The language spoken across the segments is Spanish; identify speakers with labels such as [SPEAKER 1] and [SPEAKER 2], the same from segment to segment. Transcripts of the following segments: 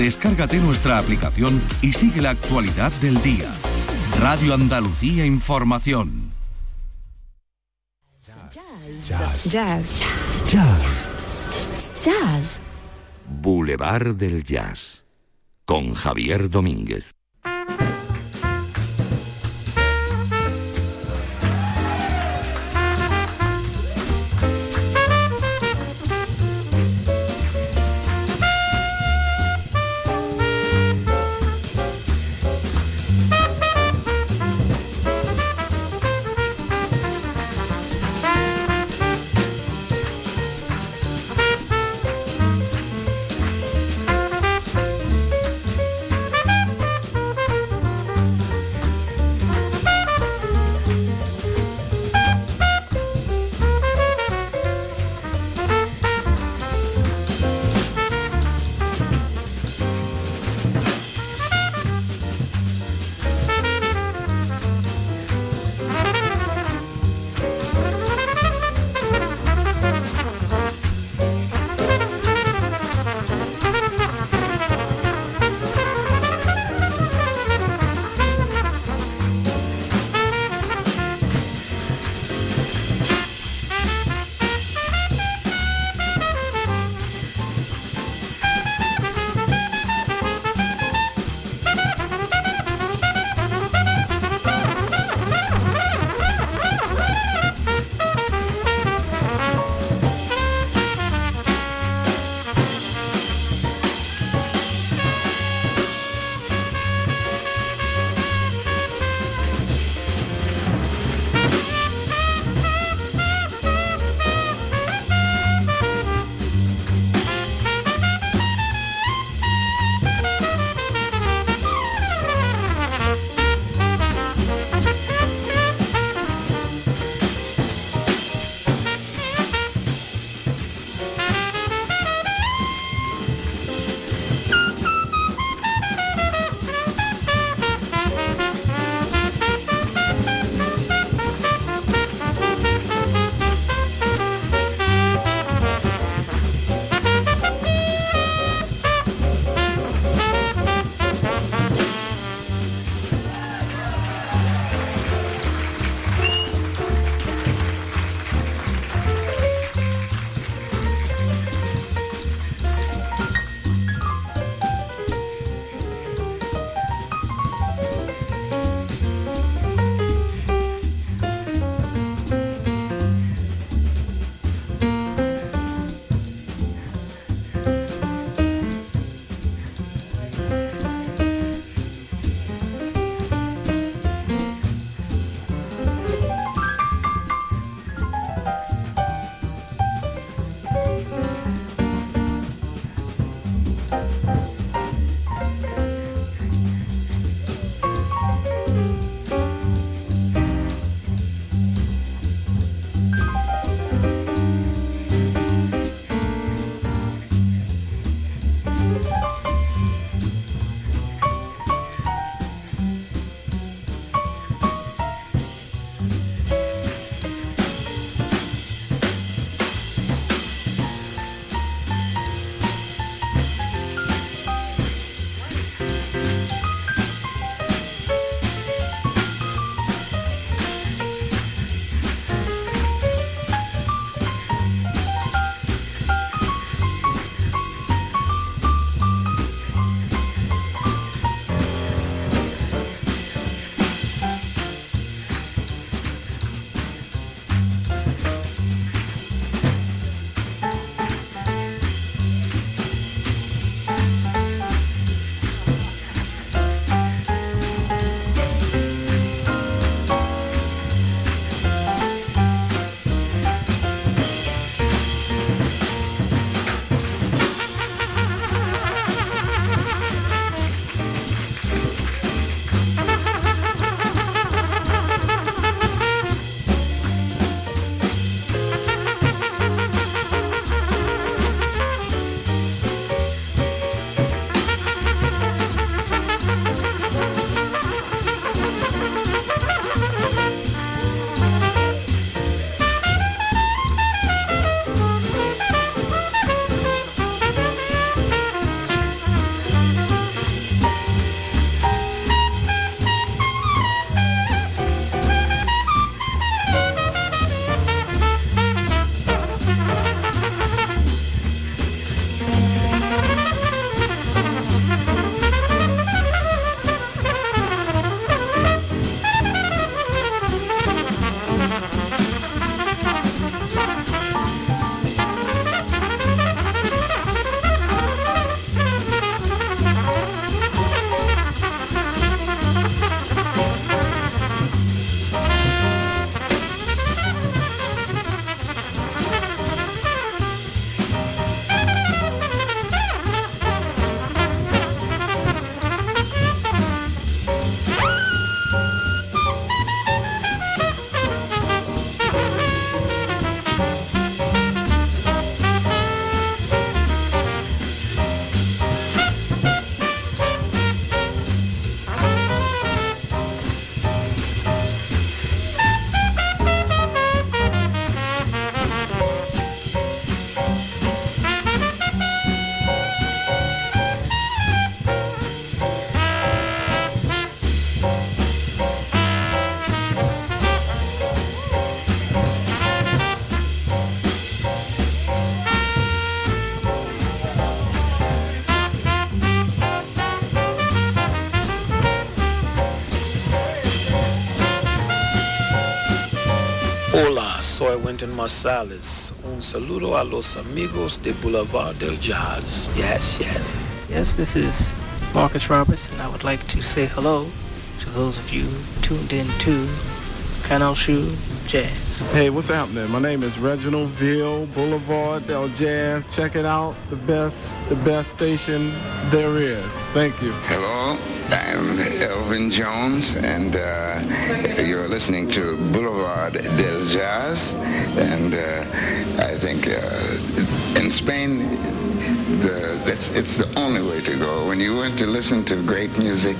[SPEAKER 1] Descárgate nuestra aplicación y sigue la actualidad del día. Radio Andalucía Información.
[SPEAKER 2] Jazz. Jazz.
[SPEAKER 3] Jazz.
[SPEAKER 2] Jazz.
[SPEAKER 4] Boulevard del Jazz. Con Javier Domínguez.
[SPEAKER 5] Soy Winton Marsalis. Un saludo a los amigos de Boulevard del Jazz. Yes, yes.
[SPEAKER 6] Yes, this is Marcus Roberts, and I would like to say hello to those of you tuned in to Canal Shoe Jazz.
[SPEAKER 7] Hey, what's happening? My name is Reginald Ville, Boulevard Del Jazz. Check it out, the best, the best station there is. Thank you.
[SPEAKER 8] Hello, I'm Elvin Jones, and uh, you're listening to Boulevard Del Jazz. And uh, I think uh, in Spain, the, that's, it's the only way to go. When you want to listen to great music,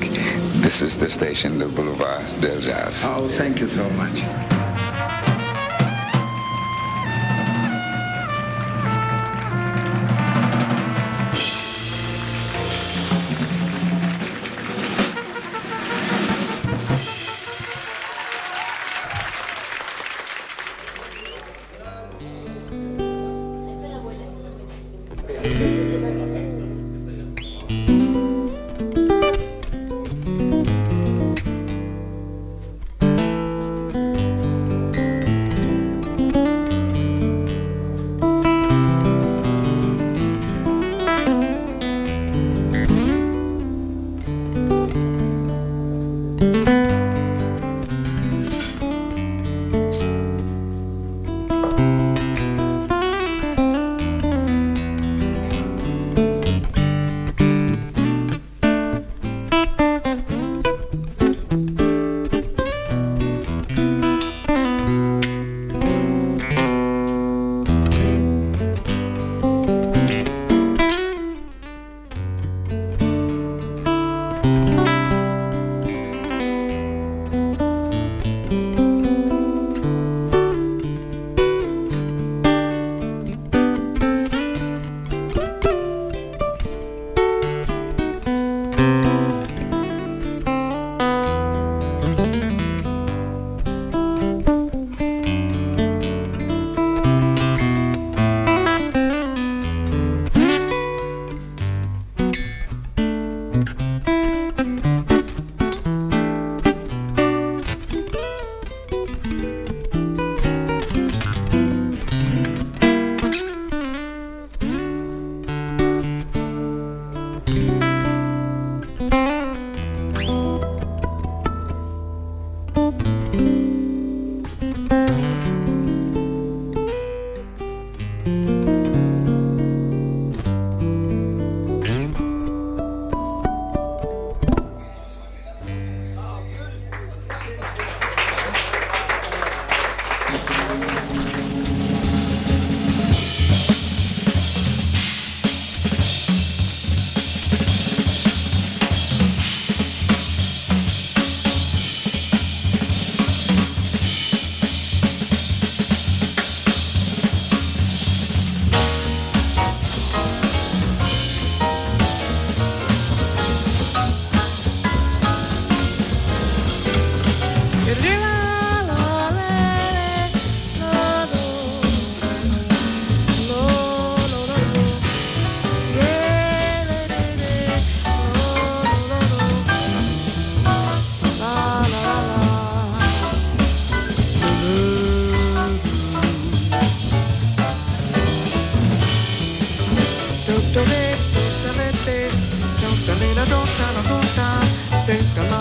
[SPEAKER 8] this is the station, the Boulevard del Jazz.
[SPEAKER 9] Oh, thank you so much.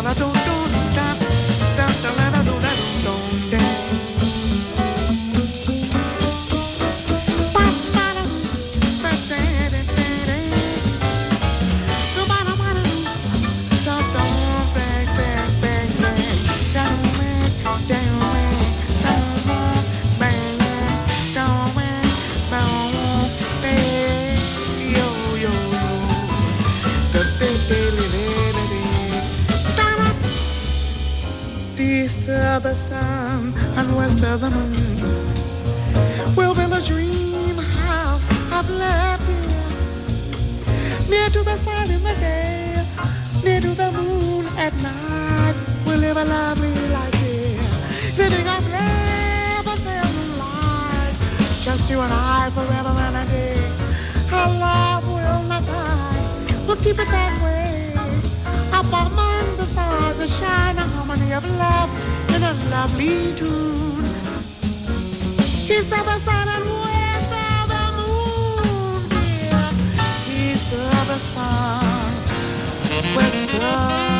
[SPEAKER 9] 花どん of the sun and west of the moon we'll build a dream house of laughter. Near to the sun in the day, near to the moon at night, we'll live a lovely life here, living our love and life. Just you and I forever and a day. Our love will not die. We'll keep it that way. Up among the stars, a shine a harmony of love. lovely tune. He's the other side and west of the moon. Yeah, he's the other side, west of.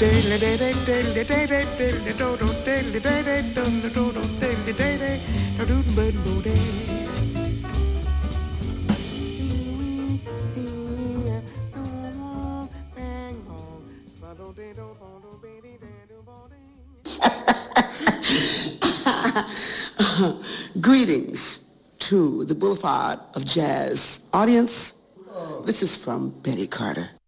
[SPEAKER 2] Greetings to the Boulevard of Jazz audience. This is from Betty Carter.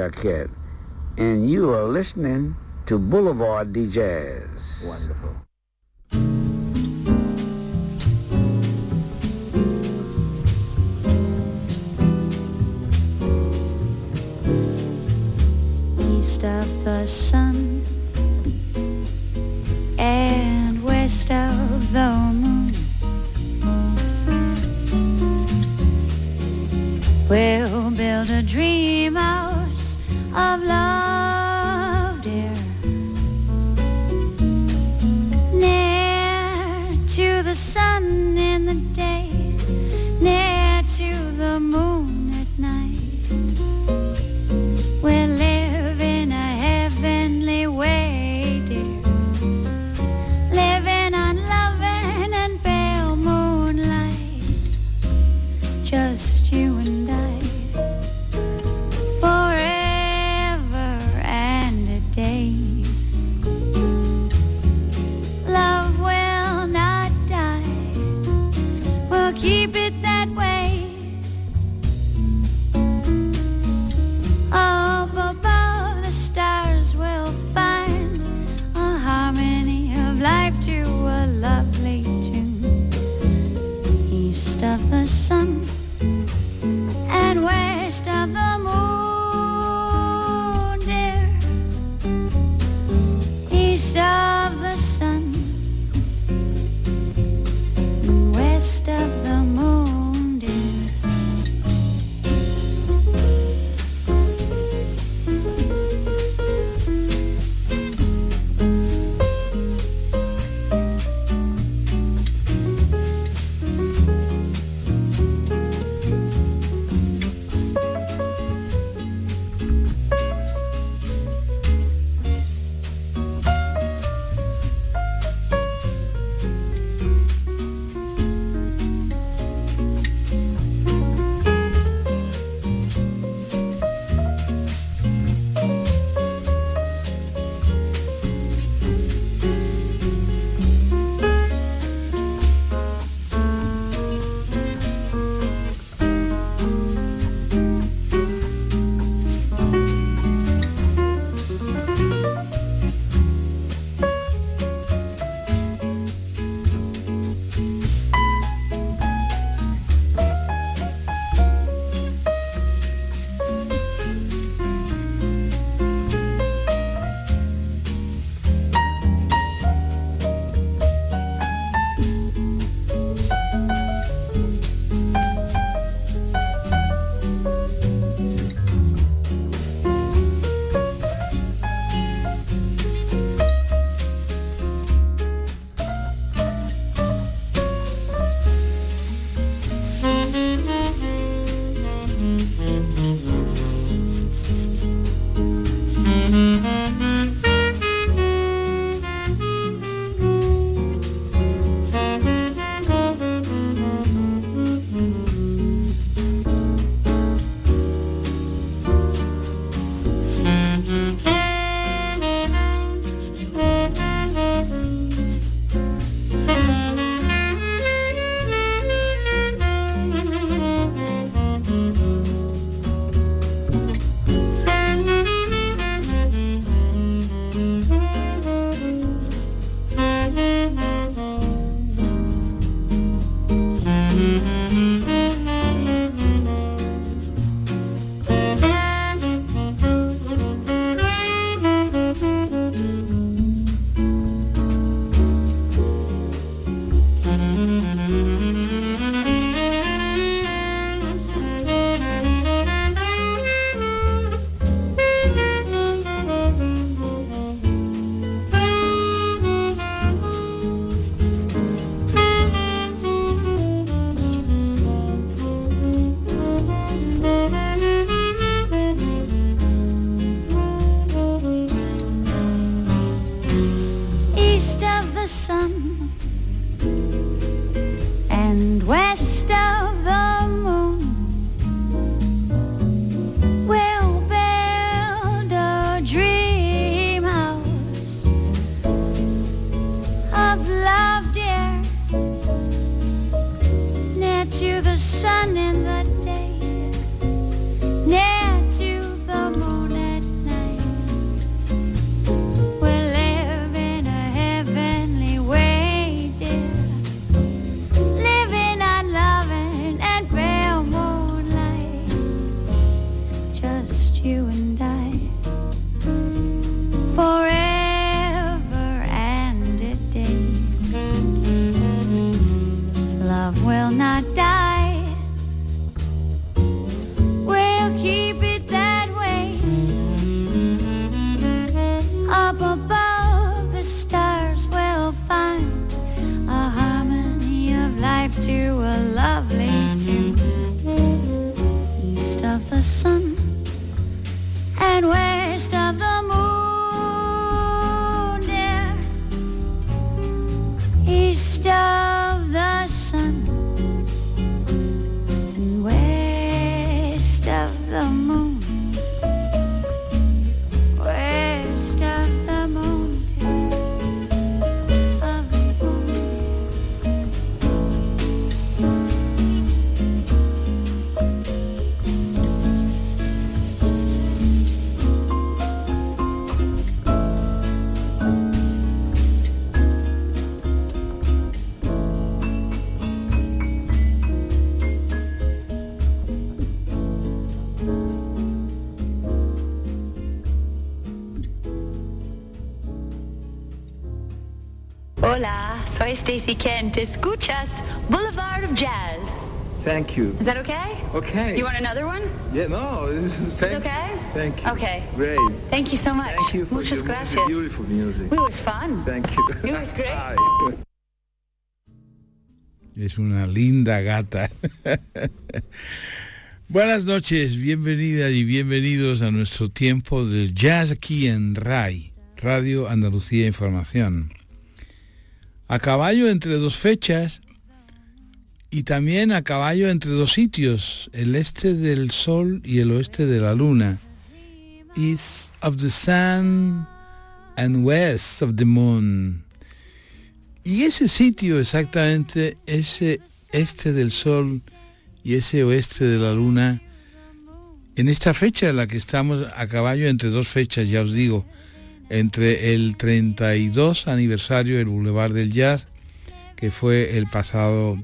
[SPEAKER 10] Illinois Jacquette, and you are listening to Boulevard D Jazz. Wonderful.
[SPEAKER 11] east of the sun and west of the moon. We'll build a dream house of love,
[SPEAKER 12] Soy Stacy Kent. Escuchas Boulevard of Jazz.
[SPEAKER 13] Thank you.
[SPEAKER 12] Is that okay?
[SPEAKER 13] Okay.
[SPEAKER 12] You want another one?
[SPEAKER 13] Yeah, no, thank,
[SPEAKER 12] It's okay?
[SPEAKER 13] Thank you.
[SPEAKER 12] Okay.
[SPEAKER 13] Great.
[SPEAKER 12] Thank you so much.
[SPEAKER 13] Thank you for
[SPEAKER 12] Muchas
[SPEAKER 13] your
[SPEAKER 12] gracias.
[SPEAKER 13] beautiful music.
[SPEAKER 12] It was fun.
[SPEAKER 13] Thank you.
[SPEAKER 12] It was great.
[SPEAKER 13] Bye.
[SPEAKER 14] Es una linda gata. Buenas noches, bienvenidas y bienvenidos a nuestro tiempo del jazz aquí en RAI, Radio Andalucía Información. A caballo entre dos fechas y también a caballo entre dos sitios, el este del sol y el oeste de la luna. East of the sun and west of the moon. Y ese sitio exactamente, ese este del sol y ese oeste de la luna, en esta fecha en la que estamos a caballo entre dos fechas, ya os digo, entre el 32 aniversario del Boulevard del Jazz, que fue el pasado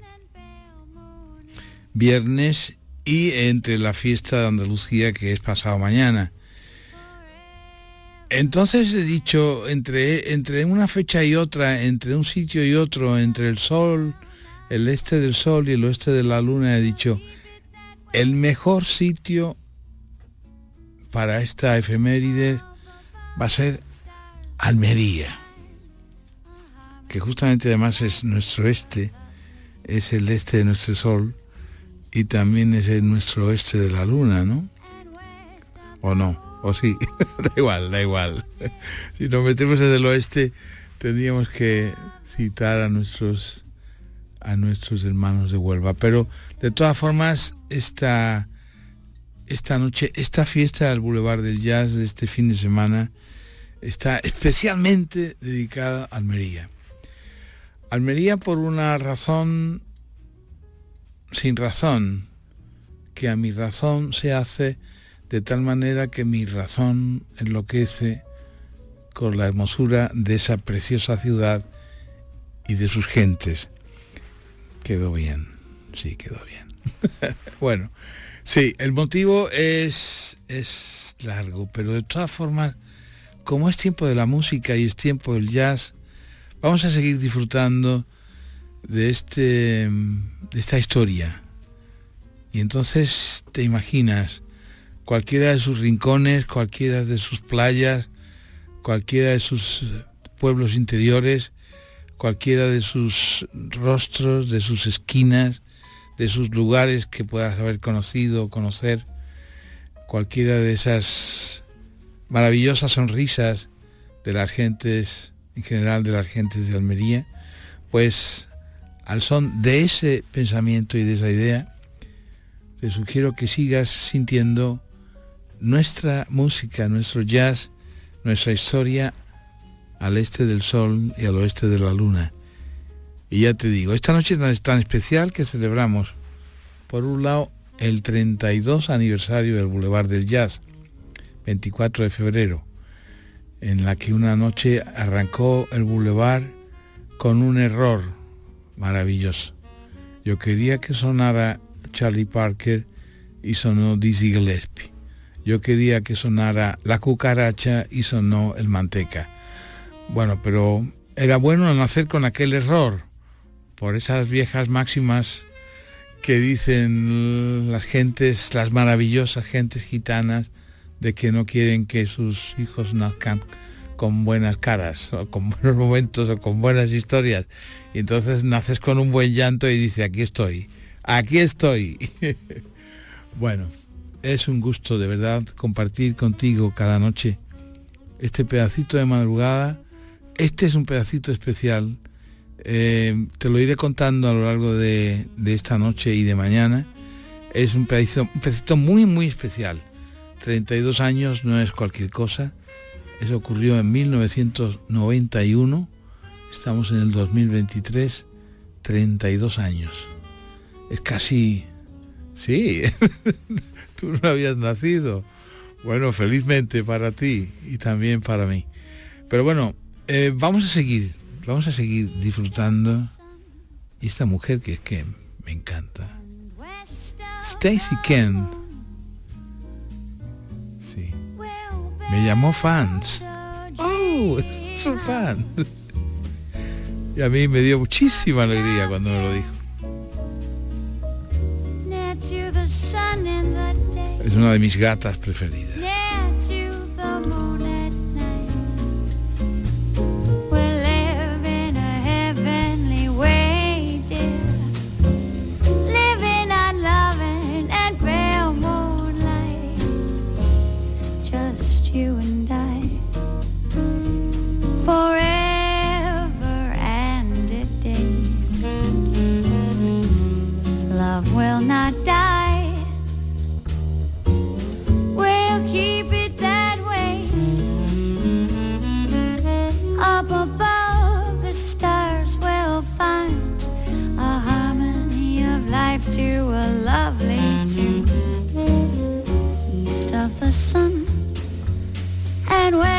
[SPEAKER 14] viernes, y entre la fiesta de Andalucía, que es pasado mañana. Entonces he dicho, entre, entre una fecha y otra, entre un sitio y otro, entre el sol, el este del sol y el oeste de la luna, he dicho, el mejor sitio para esta efeméride va a ser Almería, que justamente además es nuestro este, es el este de nuestro sol y también es el nuestro oeste de la luna, ¿no? ¿O no? ¿O sí? da igual, da igual. si nos metemos desde el oeste, tendríamos que citar a nuestros a nuestros hermanos de Huelva. Pero de todas formas, esta, esta noche, esta fiesta del Boulevard del Jazz de este fin de semana está especialmente dedicada a Almería. Almería por una razón sin razón, que a mi razón se hace de tal manera que mi razón enloquece con la hermosura de esa preciosa ciudad y de sus gentes. Quedó bien, sí, quedó bien. bueno, sí, el motivo es, es largo, pero de todas formas, como es tiempo de la música y es tiempo del jazz, vamos a seguir disfrutando de, este, de esta historia. Y entonces te imaginas cualquiera de sus rincones, cualquiera de sus playas, cualquiera de sus pueblos interiores, cualquiera de sus rostros, de sus esquinas, de sus lugares que puedas haber conocido o conocer, cualquiera de esas maravillosas sonrisas de las gentes, en general de las gentes de Almería, pues al son de ese pensamiento y de esa idea, te sugiero que sigas sintiendo nuestra música, nuestro jazz, nuestra historia al este del sol y al oeste de la luna. Y ya te digo, esta noche es tan especial que celebramos, por un lado, el 32 aniversario del Boulevard del Jazz, 24 de febrero, en la que una noche arrancó el Boulevard con un error maravilloso. Yo quería que sonara Charlie Parker y sonó Dizzy Gillespie. Yo quería que sonara la cucaracha y sonó el manteca. Bueno, pero era bueno no nacer con aquel error, por esas viejas máximas que dicen las gentes, las maravillosas gentes gitanas, de que no quieren que sus hijos nazcan con buenas caras, o con buenos momentos, o con buenas historias. Y entonces naces con un buen llanto y dice, aquí estoy, aquí estoy. bueno, es un gusto de verdad compartir contigo cada noche este pedacito de madrugada. Este es un pedacito especial. Eh, te lo iré contando a lo largo de, de esta noche y de mañana. Es un pedacito, un pedacito muy, muy especial. 32 años no es cualquier cosa. Eso ocurrió en 1991. Estamos en el 2023. 32 años. Es casi... Sí, tú no habías nacido. Bueno, felizmente para ti y también para mí. Pero bueno, eh, vamos a seguir, vamos a seguir disfrutando. Y esta mujer que es que me encanta. Stacy Ken. Me llamó fans. Oh, es un fan. Y a mí me dio muchísima alegría cuando me lo dijo. Es una de mis gatas preferidas.
[SPEAKER 11] Will not die. We'll keep it that way. Up above the stars, we'll find a harmony of life to a lovely tune. East of the sun and west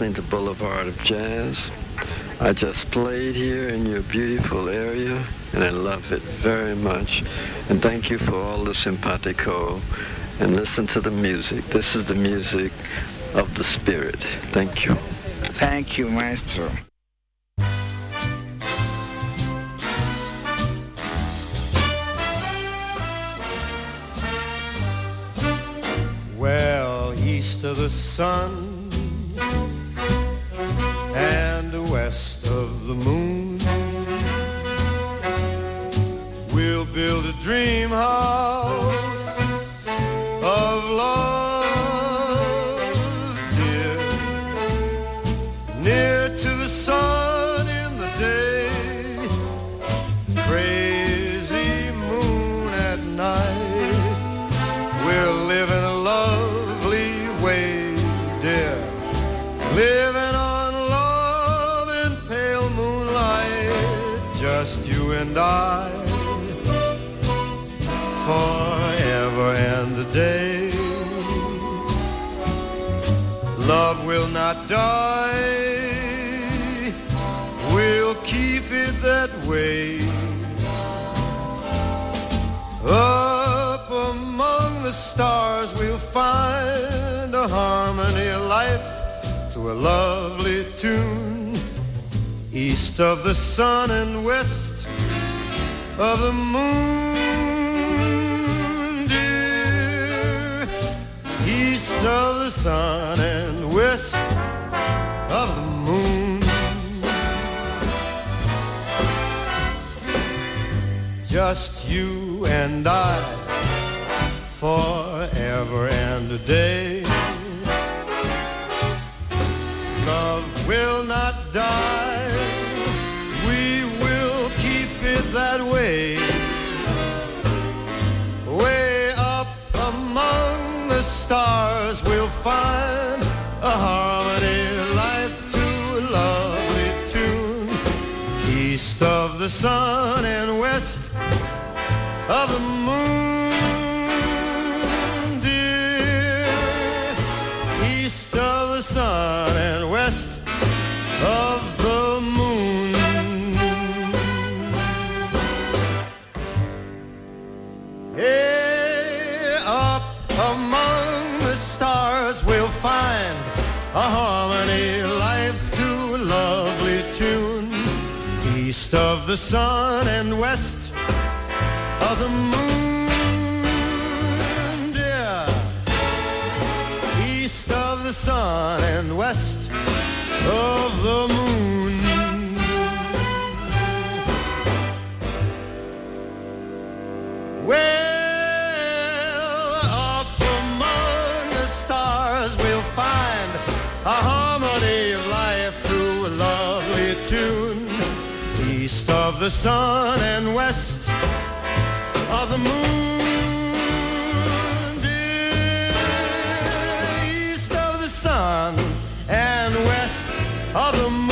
[SPEAKER 15] listening to Boulevard of Jazz. I just played here in your beautiful area and I love it very much. And thank you for all the simpatico and listen to the music. This is the music of the spirit. Thank you.
[SPEAKER 8] Thank you, maestro.
[SPEAKER 16] Well, east of the sun just you and I, forever and a day. Love will not die, we'll keep it that way. Up among the stars we'll find a harmony of life to a lovely tune. East of the sun and west of the moon, dear. East of the sun and west of the moon. Just you and I forever and a day. Love will not die. That way. Way up among the stars we'll find a harmony, life to a lovely tune. East of the sun and west of the moon, the sun and west of the moon, dear. East of the sun and west of the moon. Well, up among the stars we'll find a harmony of the sun and west of the moon, dear. East of the sun and west of the moon.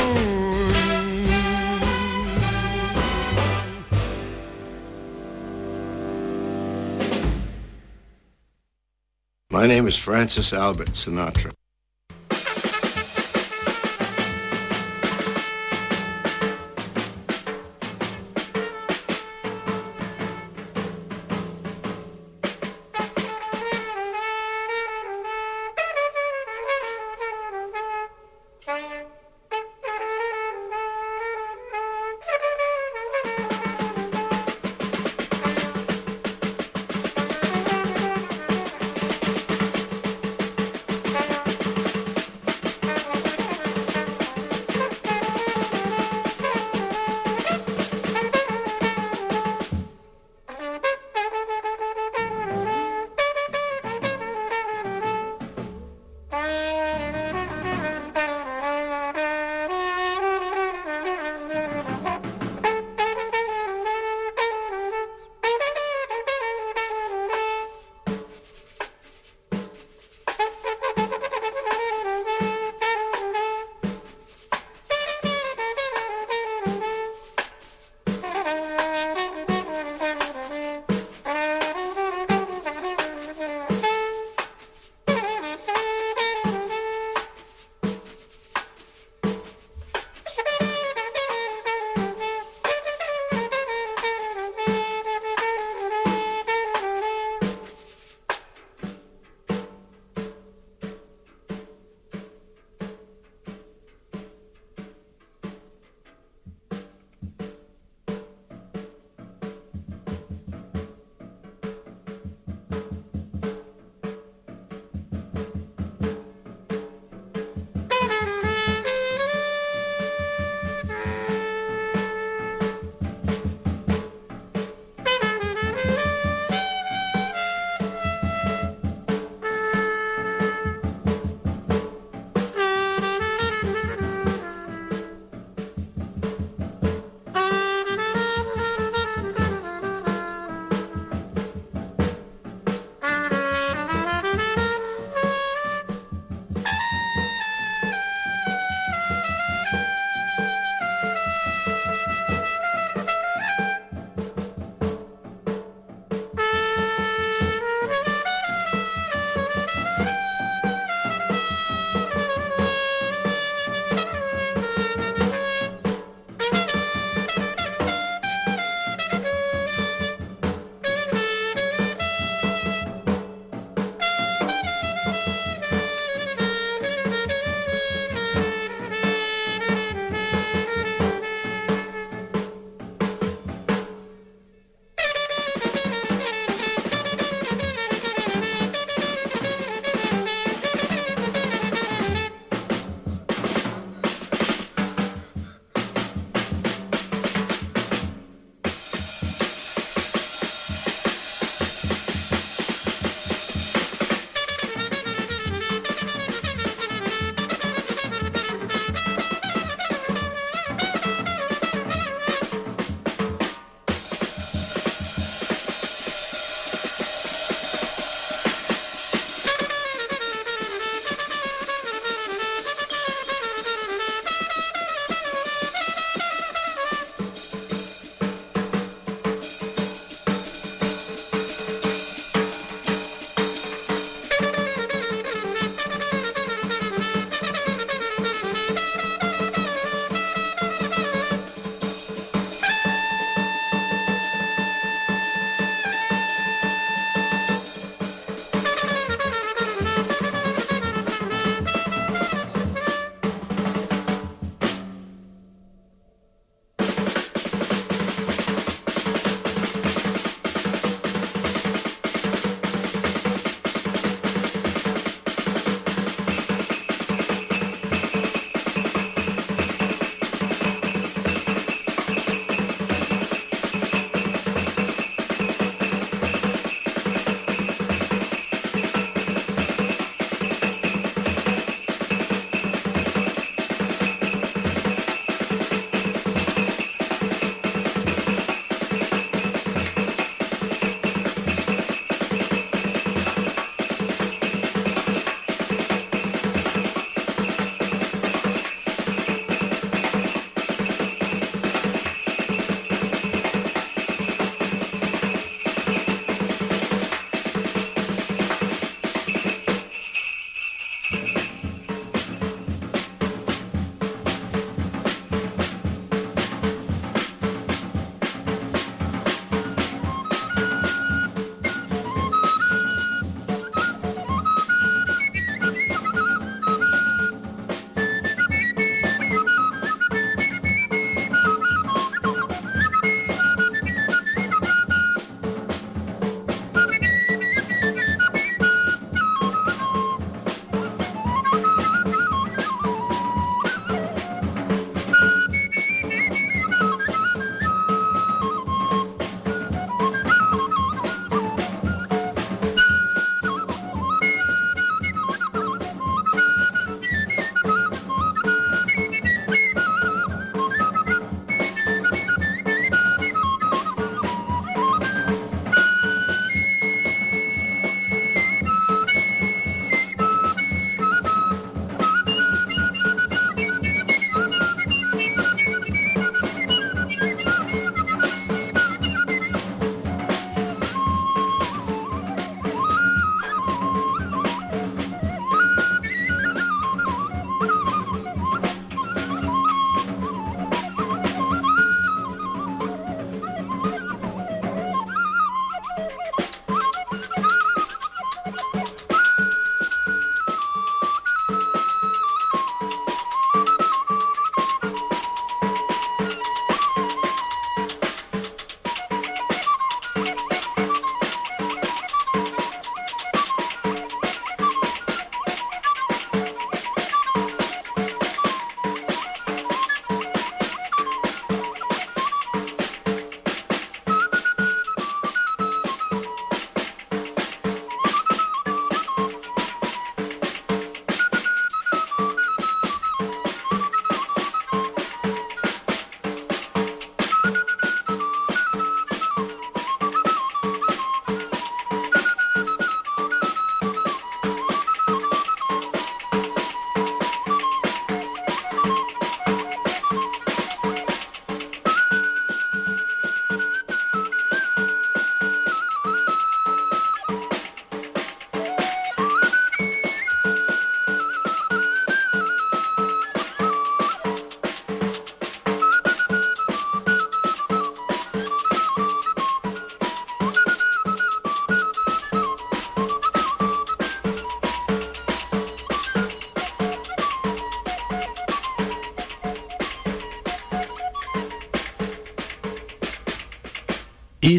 [SPEAKER 17] My name is Francis Albert Sinatra.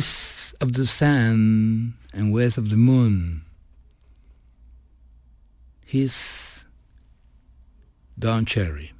[SPEAKER 14] East of the sun and west of the moon. His Don Cherry.